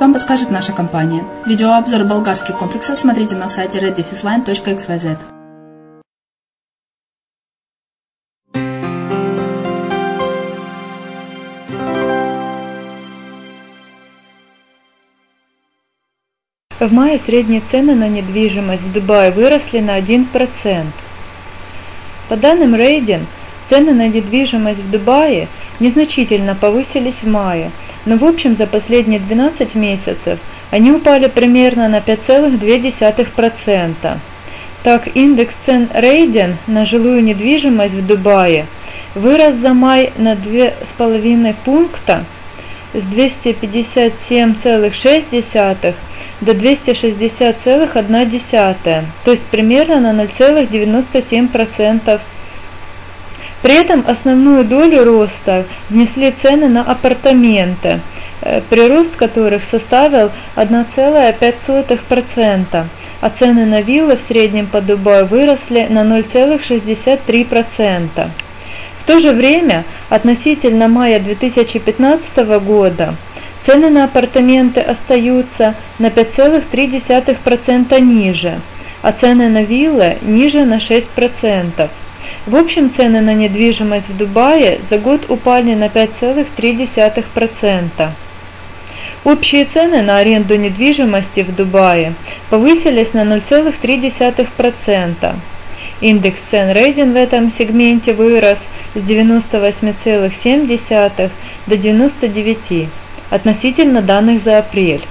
вам подскажет наша компания. Видеообзор болгарских комплексов смотрите на сайте reddefisline.xyz. В мае средние цены на недвижимость в Дубае выросли на 1%. По данным Рейден, Цены на недвижимость в Дубае незначительно повысились в мае, но в общем за последние 12 месяцев они упали примерно на 5,2%. Так, индекс цен Рейден на жилую недвижимость в Дубае вырос за май на 2,5 пункта с 257,6 до 260,1, то есть примерно на 0,97%. При этом основную долю роста внесли цены на апартаменты, э, прирост которых составил 1,5%, а цены на виллы в среднем по Дубаю выросли на 0,63%. В то же время относительно мая 2015 года Цены на апартаменты остаются на 5,3% ниже, а цены на виллы ниже на 6%. В общем, цены на недвижимость в Дубае за год упали на 5,3%. Общие цены на аренду недвижимости в Дубае повысились на 0,3%. Индекс цен Рейдин в этом сегменте вырос с 98,7 до 99 относительно данных за апрель.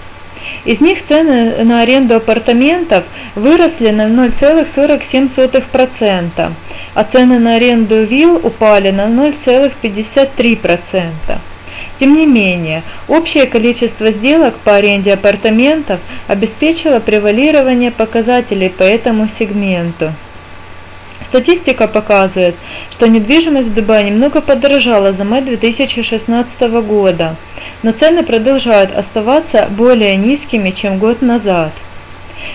Из них цены на аренду апартаментов выросли на 0,47%, а цены на аренду вилл упали на 0,53%. Тем не менее, общее количество сделок по аренде апартаментов обеспечило превалирование показателей по этому сегменту. Статистика показывает, что недвижимость в Дубае немного подорожала за май 2016 года, но цены продолжают оставаться более низкими, чем год назад.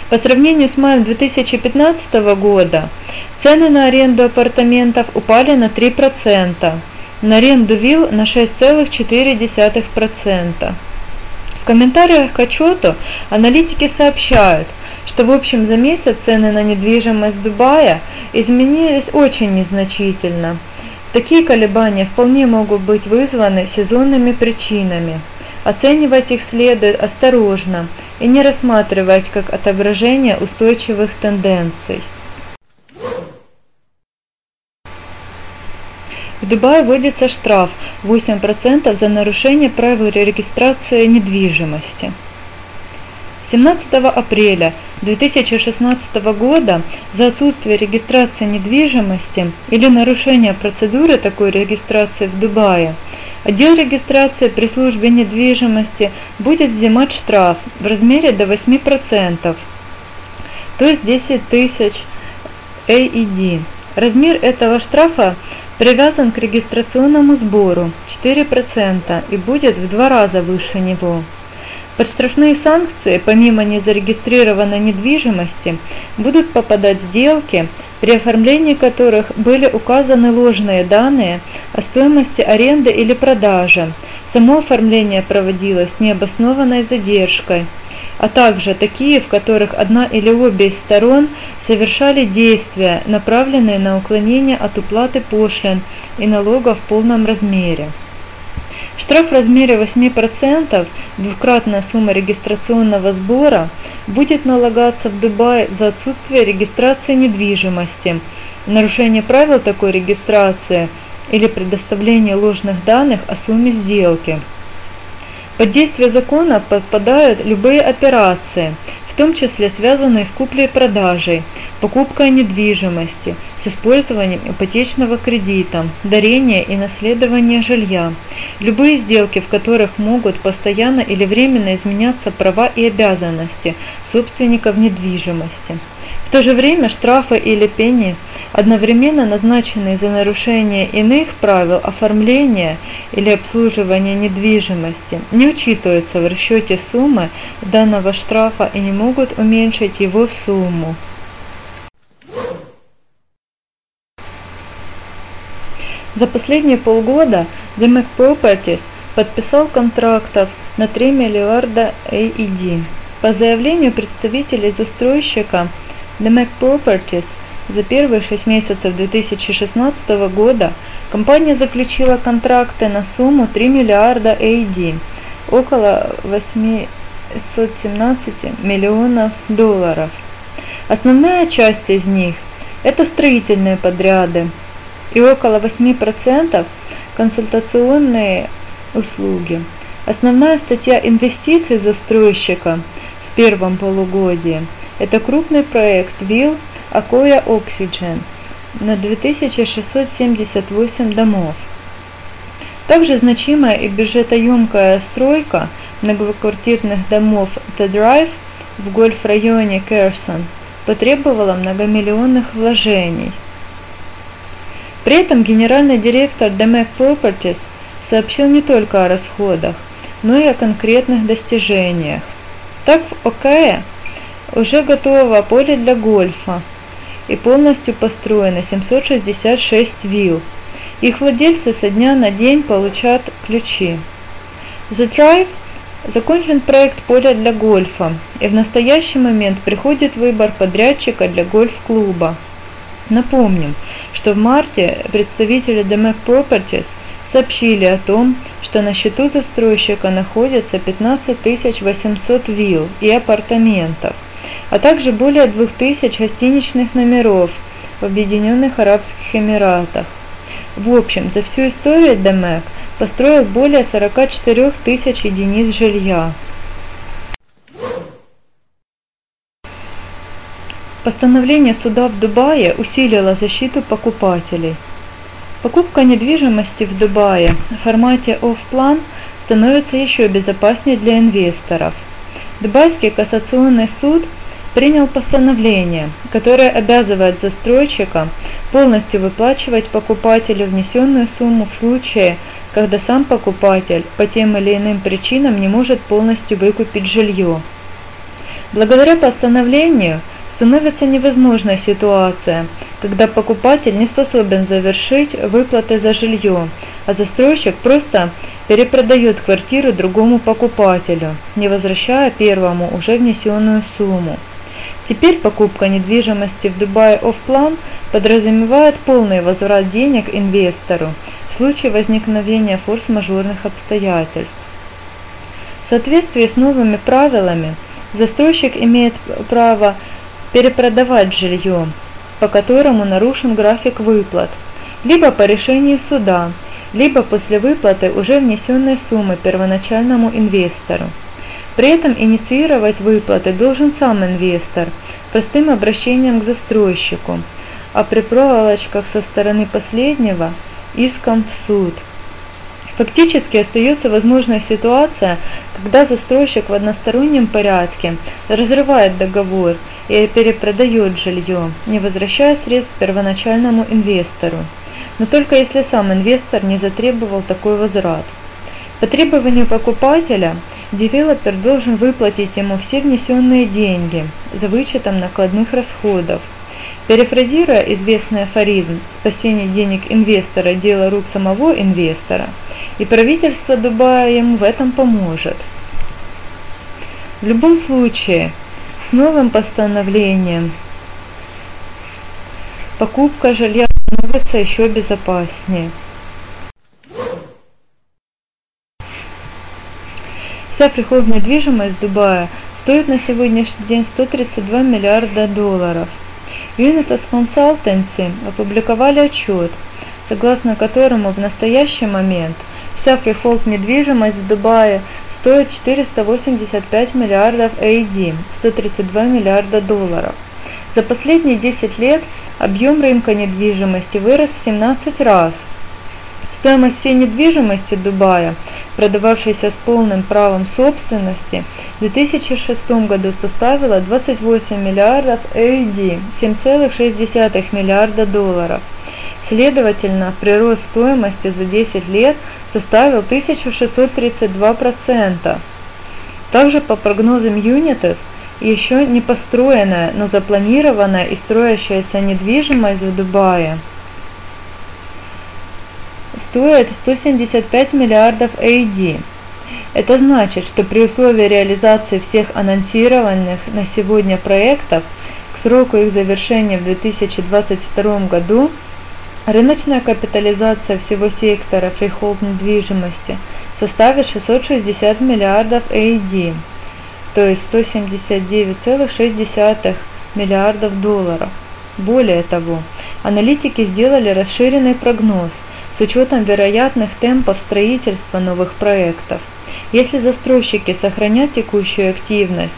По сравнению с маем 2015 года цены на аренду апартаментов упали на 3%, на аренду вилл на 6,4%. В комментариях к отчету аналитики сообщают, что в общем за месяц цены на недвижимость Дубая изменились очень незначительно. Такие колебания вполне могут быть вызваны сезонными причинами. Оценивать их следует осторожно и не рассматривать как отображение устойчивых тенденций. В Дубае вводится штраф 8% за нарушение правил регистрации недвижимости. 17 апреля 2016 года за отсутствие регистрации недвижимости или нарушение процедуры такой регистрации в Дубае отдел регистрации при службе недвижимости будет взимать штраф в размере до 8%, то есть 10 тысяч AED. Размер этого штрафа привязан к регистрационному сбору 4% и будет в два раза выше него. Под штрафные санкции, помимо незарегистрированной недвижимости, будут попадать сделки, при оформлении которых были указаны ложные данные о стоимости аренды или продажи. Само оформление проводилось с необоснованной задержкой, а также такие, в которых одна или обе из сторон совершали действия, направленные на уклонение от уплаты пошлин и налогов в полном размере. Штраф в размере 8%, двукратная сумма регистрационного сбора, будет налагаться в Дубае за отсутствие регистрации недвижимости, нарушение правил такой регистрации или предоставление ложных данных о сумме сделки. Под действие закона подпадают любые операции, в том числе связанные с куплей-продажей, покупкой недвижимости – с использованием ипотечного кредита, дарения и наследования жилья, любые сделки, в которых могут постоянно или временно изменяться права и обязанности собственников недвижимости. В то же время штрафы или пени, одновременно назначенные за нарушение иных правил оформления или обслуживания недвижимости, не учитываются в расчете суммы данного штрафа и не могут уменьшить его сумму. За последние полгода DMAC Properties подписал контрактов на 3 миллиарда AED. По заявлению представителей застройщика DMAC Properties за первые 6 месяцев 2016 года компания заключила контракты на сумму 3 миллиарда AED, около 817 миллионов долларов. Основная часть из них – это строительные подряды, и около 8% консультационные услуги. Основная статья инвестиций застройщика в первом полугодии – это крупный проект Will Akoya Oxygen на 2678 домов. Также значимая и бюджетоемкая стройка многоквартирных домов The Drive в гольф-районе Керсон потребовала многомиллионных вложений. При этом генеральный директор DMAC Properties сообщил не только о расходах, но и о конкретных достижениях. Так в ОКЭ уже готово поле для гольфа и полностью построено 766 вилл. Их владельцы со дня на день получат ключи. The Drive закончен проект поля для гольфа, и в настоящий момент приходит выбор подрядчика для гольф-клуба. Напомним, что в марте представители DMAC Properties сообщили о том, что на счету застройщика находится 15 800 вилл и апартаментов, а также более 2000 гостиничных номеров в Объединенных Арабских Эмиратах. В общем, за всю историю DMAC построил более 44 тысяч единиц жилья. Постановление суда в Дубае усилило защиту покупателей. Покупка недвижимости в Дубае в формате off-plan становится еще безопаснее для инвесторов. Дубайский кассационный суд принял постановление, которое обязывает застройщика полностью выплачивать покупателю внесенную сумму в случае, когда сам покупатель по тем или иным причинам не может полностью выкупить жилье. Благодаря постановлению становится невозможной ситуация, когда покупатель не способен завершить выплаты за жилье, а застройщик просто перепродает квартиру другому покупателю, не возвращая первому уже внесенную сумму. Теперь покупка недвижимости в Дубае оффплан подразумевает полный возврат денег инвестору в случае возникновения форс-мажорных обстоятельств. В соответствии с новыми правилами, застройщик имеет право перепродавать жилье, по которому нарушен график выплат, либо по решению суда, либо после выплаты уже внесенной суммы первоначальному инвестору. При этом инициировать выплаты должен сам инвестор простым обращением к застройщику, а при проволочках со стороны последнего – иском в суд. Фактически остается возможная ситуация, когда застройщик в одностороннем порядке разрывает договор и перепродает жилье, не возвращая средств первоначальному инвестору, но только если сам инвестор не затребовал такой возврат. По требованию покупателя девелопер должен выплатить ему все внесенные деньги за вычетом накладных расходов. Перефразируя известный афоризм «спасение денег инвестора – дело рук самого инвестора», и правительство Дубая ему в этом поможет. В любом случае, новым постановлением покупка жилья становится еще безопаснее. Вся freehold недвижимость Дубая стоит на сегодняшний день 132 миллиарда долларов. Unitas Consultancy опубликовали отчет, согласно которому в настоящий момент вся freehold недвижимость в Дубае стоит 485 миллиардов AED, 132 миллиарда долларов. За последние 10 лет объем рынка недвижимости вырос в 17 раз. Стоимость всей недвижимости Дубая, продававшейся с полным правом собственности, в 2006 году составила 28 миллиардов AD, 7,6 миллиарда долларов. Следовательно, прирост стоимости за 10 лет составил 1632%. Также по прогнозам Unitas, еще не построенная, но запланированная и строящаяся недвижимость в Дубае стоит 175 миллиардов AED. Это значит, что при условии реализации всех анонсированных на сегодня проектов к сроку их завершения в 2022 году Рыночная капитализация всего сектора freehold недвижимости составит 660 миллиардов AED, то есть 179,6 миллиардов долларов. Более того, аналитики сделали расширенный прогноз с учетом вероятных темпов строительства новых проектов. Если застройщики сохранят текущую активность,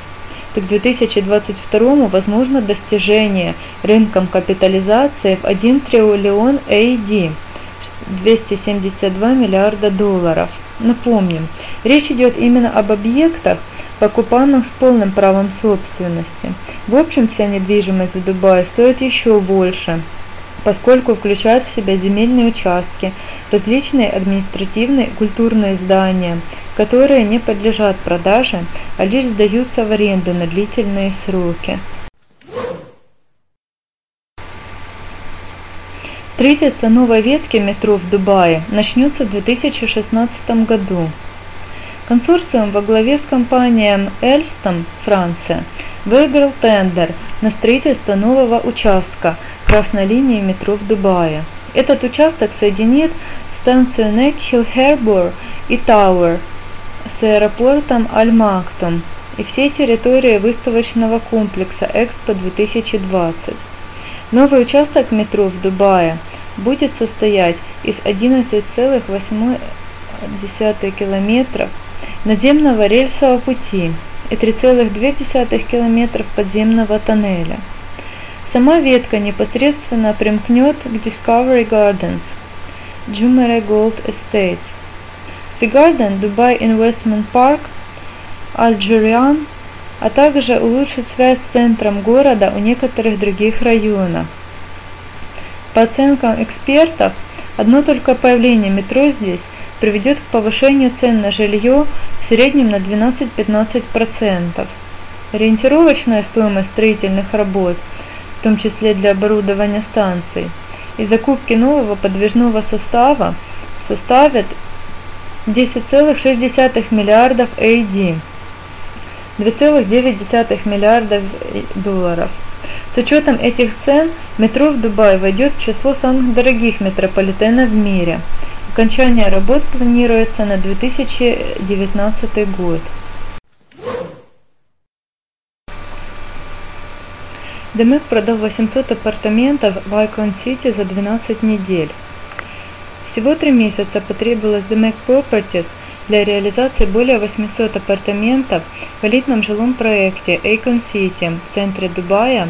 то к 2022 возможно достижение рынком капитализации в 1 триллион AD, 272 миллиарда долларов. Напомним, речь идет именно об объектах, покупаемых с полным правом собственности. В общем, вся недвижимость в Дубае стоит еще больше, поскольку включает в себя земельные участки, различные административные и культурные здания, которые не подлежат продаже, а лишь сдаются в аренду на длительные сроки. Строительство новой ветки метро в Дубае начнется в 2016 году. Консорциум во главе с компанией Эльстом, Франция, выиграл тендер на строительство нового участка красной линии метро в Дубае. Этот участок соединит станцию Neck Harbor и Tower с аэропортом Аль-Мактум и всей территорией выставочного комплекса Экспо 2020. Новый участок метро в Дубае будет состоять из 11,8 километров наземного рельсового пути и 3,2 километров подземного тоннеля. Сама ветка непосредственно примкнет к Discovery Gardens, Jumeirah Gold Estates, Sea Garden, Dubai Investment Park, Algerian а также улучшит связь с центром города у некоторых других районов. По оценкам экспертов, одно только появление метро здесь приведет к повышению цен на жилье в среднем на 12-15%. Ориентировочная стоимость строительных работ, в том числе для оборудования станций, и закупки нового подвижного состава составит 10,6 миллиардов AD. 2,9 миллиардов долларов. С учетом этих цен, метро в Дубае войдет в число самых дорогих метрополитенов в мире. Окончание работ планируется на 2019 год. Демек продал 800 апартаментов в Icon City за 12 недель. Всего три месяца потребовалось Demec Properties – для реализации более 800 апартаментов в элитном жилом проекте Icon City в центре Дубая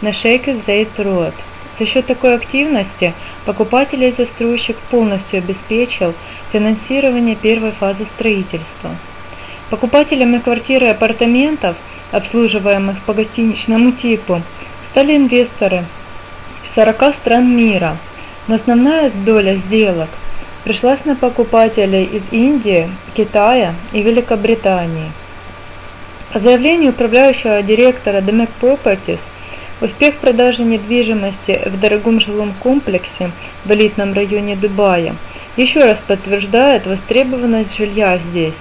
на Шейк Зейд Роуд. За счет такой активности покупатель и застройщик полностью обеспечил финансирование первой фазы строительства. Покупателями квартир и апартаментов, обслуживаемых по гостиничному типу, стали инвесторы из 40 стран мира, но основная доля сделок пришлась на покупателей из Индии, Китая и Великобритании. По заявлению управляющего директора Demec Properties, успех продажи недвижимости в дорогом жилом комплексе в элитном районе Дубая еще раз подтверждает востребованность жилья здесь,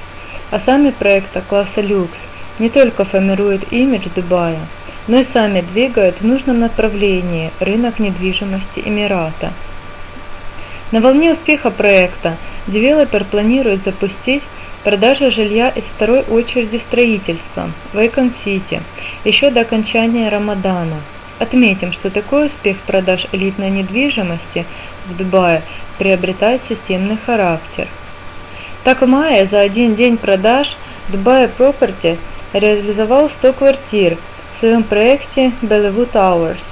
а сами проекты класса люкс не только формируют имидж Дубая, но и сами двигают в нужном направлении рынок недвижимости Эмирата. На волне успеха проекта девелопер планирует запустить продажу жилья из второй очереди строительства в Aykon City еще до окончания Рамадана. Отметим, что такой успех продаж элитной недвижимости в Дубае приобретает системный характер. Так в мае за один день продаж Dubai Property реализовал 100 квартир в своем проекте Bellevue Towers.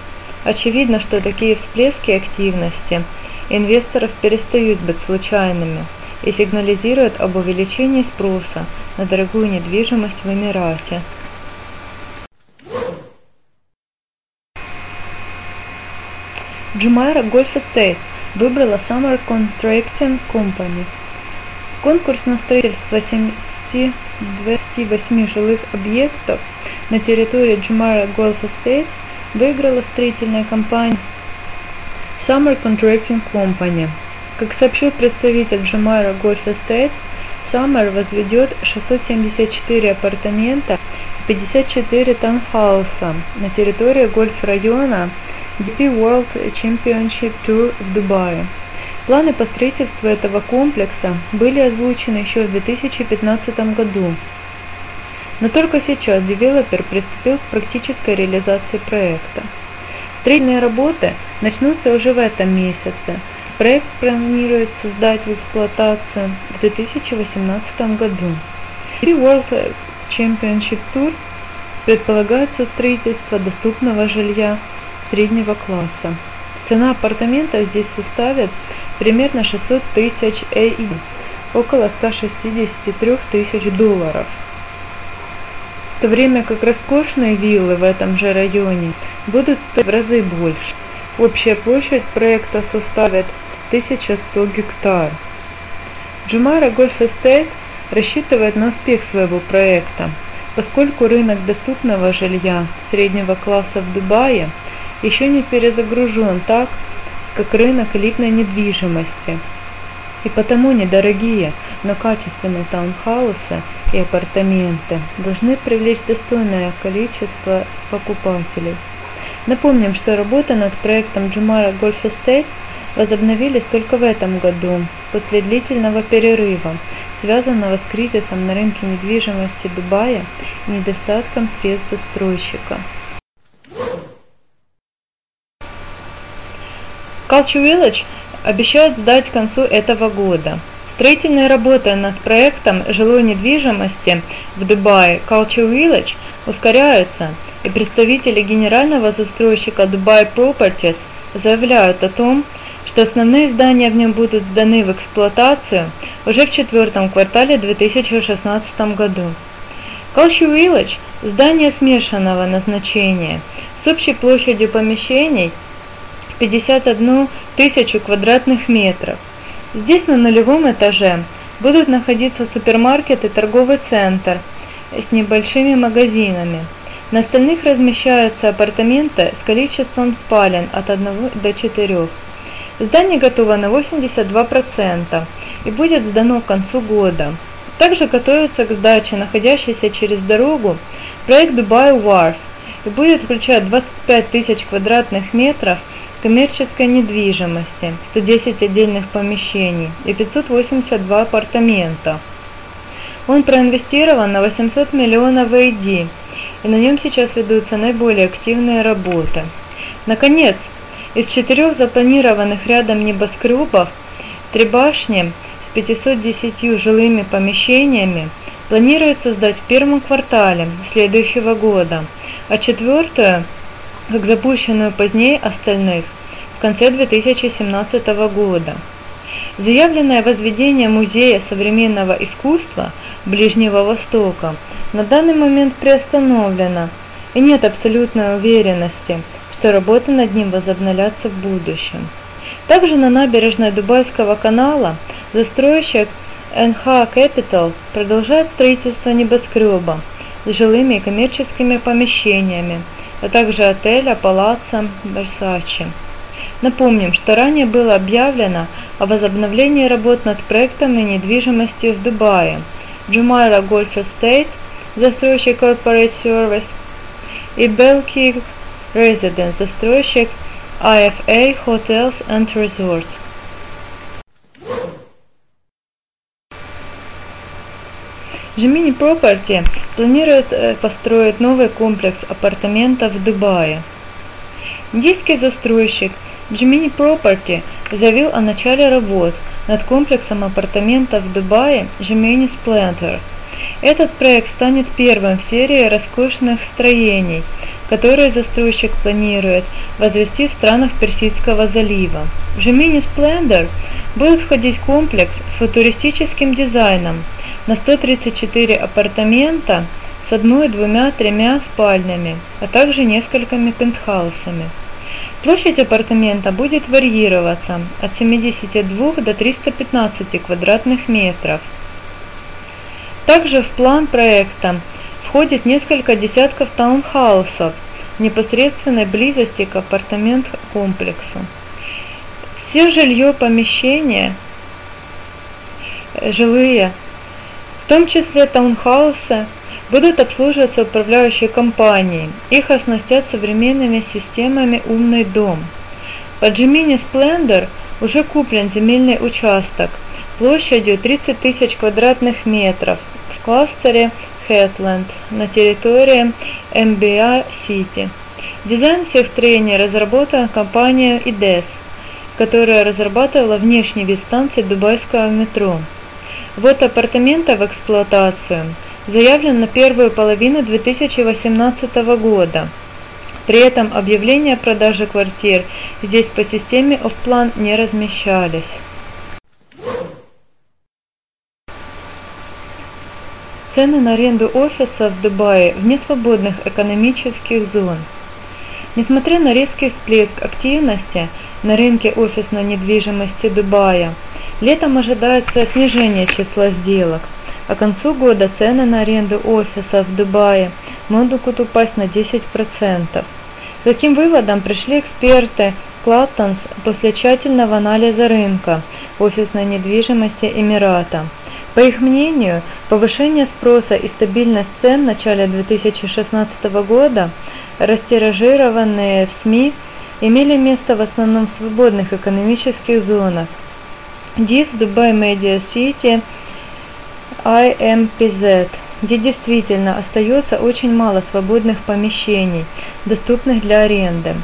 Очевидно, что такие всплески активности – инвесторов перестают быть случайными и сигнализируют об увеличении спроса на дорогую недвижимость в Эмирате. Jumeirah Golf Estates выбрала Summer Contracting Company. Конкурс на строительство 78 жилых объектов на территории Jumeirah Golf Estates выиграла строительная компания Summer Contracting Company. Как сообщил представитель Jumeirah Golf Estates, Summer возведет 674 апартамента и 54 таунхауса на территории гольф-района DP World Championship Tour в Дубае. Планы по строительству этого комплекса были озвучены еще в 2015 году, но только сейчас девелопер приступил к практической реализации проекта. Строительные работы начнутся уже в этом месяце. Проект планируется сдать в эксплуатацию в 2018 году. При World Championship Tour предполагается строительство доступного жилья среднего класса. Цена апартамента здесь составит примерно 600 тысяч ЭИ, около 163 тысяч долларов. В то время как роскошные виллы в этом же районе будут стоить в разы больше. Общая площадь проекта составит 1100 гектар. Джумара Гольф Эстейт рассчитывает на успех своего проекта, поскольку рынок доступного жилья среднего класса в Дубае еще не перезагружен так, как рынок элитной недвижимости. И потому недорогие, но качественные таунхаусы и апартаменты должны привлечь достойное количество покупателей. Напомним, что работа над проектом Джумара Golf Estate возобновились только в этом году, после длительного перерыва, связанного с кризисом на рынке недвижимости Дубая и недостатком средств застройщика. Culture Village обещают сдать к концу этого года. Строительные работы над проектом жилой недвижимости в Дубае Culture Village ускоряются, и представители генерального застройщика Dubai Properties заявляют о том, что основные здания в нем будут сданы в эксплуатацию уже в четвертом квартале 2016 году. Culture Village – здание смешанного назначения с общей площадью помещений в 51 тысячу квадратных метров Здесь на нулевом этаже будут находиться супермаркет и торговый центр с небольшими магазинами. На остальных размещаются апартаменты с количеством спален от 1 до 4. Здание готово на 82% и будет сдано к концу года. Также готовится к сдаче находящийся через дорогу проект Dubai Wharf и будет включать 25 тысяч квадратных метров коммерческой недвижимости, 110 отдельных помещений и 582 апартамента. Он проинвестирован на 800 миллионов AD, и на нем сейчас ведутся наиболее активные работы. Наконец, из четырех запланированных рядом небоскребов, три башни с 510 жилыми помещениями планируется сдать в первом квартале следующего года, а четвертую – как запущенную позднее остальных в конце 2017 года. Заявленное возведение Музея современного искусства Ближнего Востока на данный момент приостановлено, и нет абсолютной уверенности, что работы над ним возобновятся в будущем. Также на набережной Дубайского канала застройщик NH Capital продолжает строительство небоскреба с жилыми и коммерческими помещениями, а также отеля Палаццо Версачи. Напомним, что ранее было объявлено о возобновлении работ над проектами недвижимости в Дубае Jumeirah Golf Estate, застройщик Corporate Service, и Belkey Residence, застройщик IFA Hotels and Resorts. Gemini Property планирует э, построить новый комплекс апартаментов в Дубае. Индийский застройщик Gemini Property заявил о начале работ над комплексом апартаментов в Дубае Gemini Splendor. Этот проект станет первым в серии роскошных строений, которые застройщик планирует возвести в странах Персидского залива. В Gemini Splendor будет входить комплекс с футуристическим дизайном – на 134 апартамента с одной, двумя, тремя спальнями, а также несколькими пентхаусами. Площадь апартамента будет варьироваться от 72 до 315 квадратных метров. Также в план проекта входит несколько десятков таунхаусов в непосредственной близости к апартамент-комплексу. Все жилье помещения жилые в том числе таунхаусы, будут обслуживаться управляющей компанией. Их оснастят современными системами «Умный дом». Под Gemini Splendor уже куплен земельный участок площадью 30 тысяч квадратных метров в кластере Headland на территории MBA City. Дизайн всех строений разработала компания IDES, которая разрабатывала внешний вид станции Дубайского метро. Вот апартамента в эксплуатацию заявлен на первую половину 2018 года. При этом объявления о продаже квартир здесь по системе офплан не размещались. Цены на аренду офисов в Дубае вне свободных экономических зон. Несмотря на резкий всплеск активности, на рынке офисной недвижимости Дубая. Летом ожидается снижение числа сделок, а к концу года цены на аренду офисов в Дубае могут упасть на 10%. К таким выводам пришли эксперты Клаттонс после тщательного анализа рынка офисной недвижимости Эмирата. По их мнению, повышение спроса и стабильность цен в начале 2016 года, растиражированные в СМИ, имели место в основном в свободных экономических зонах. DIFS Dubai Media City IMPZ, где действительно остается очень мало свободных помещений, доступных для аренды.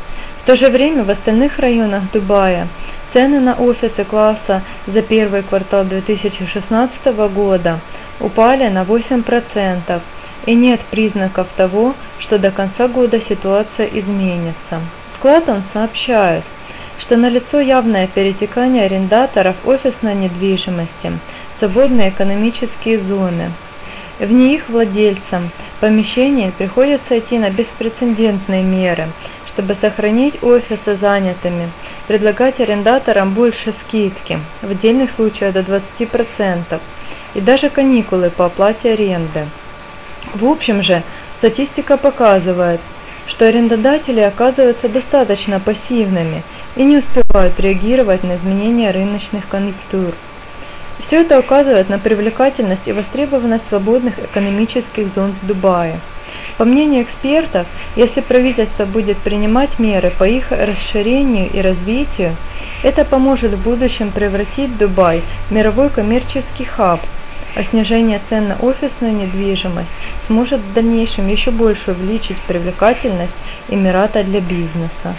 В то же время в остальных районах Дубая цены на офисы класса за первый квартал 2016 года упали на 8%, и нет признаков того, что до конца года ситуация изменится. Клаттон сообщает, что налицо явное перетекание арендаторов офисной недвижимости в свободные экономические зоны. Вне их владельцам помещения приходится идти на беспрецедентные меры, чтобы сохранить офисы занятыми, предлагать арендаторам больше скидки, в отдельных случаях до 20%, и даже каникулы по оплате аренды. В общем же, статистика показывает, что арендодатели оказываются достаточно пассивными и не успевают реагировать на изменения рыночных конъюнктур. Все это указывает на привлекательность и востребованность свободных экономических зон в Дубае. По мнению экспертов, если правительство будет принимать меры по их расширению и развитию, это поможет в будущем превратить Дубай в мировой коммерческий хаб, а снижение цен на офисную недвижимость сможет в дальнейшем еще больше увеличить привлекательность Эмирата для бизнеса.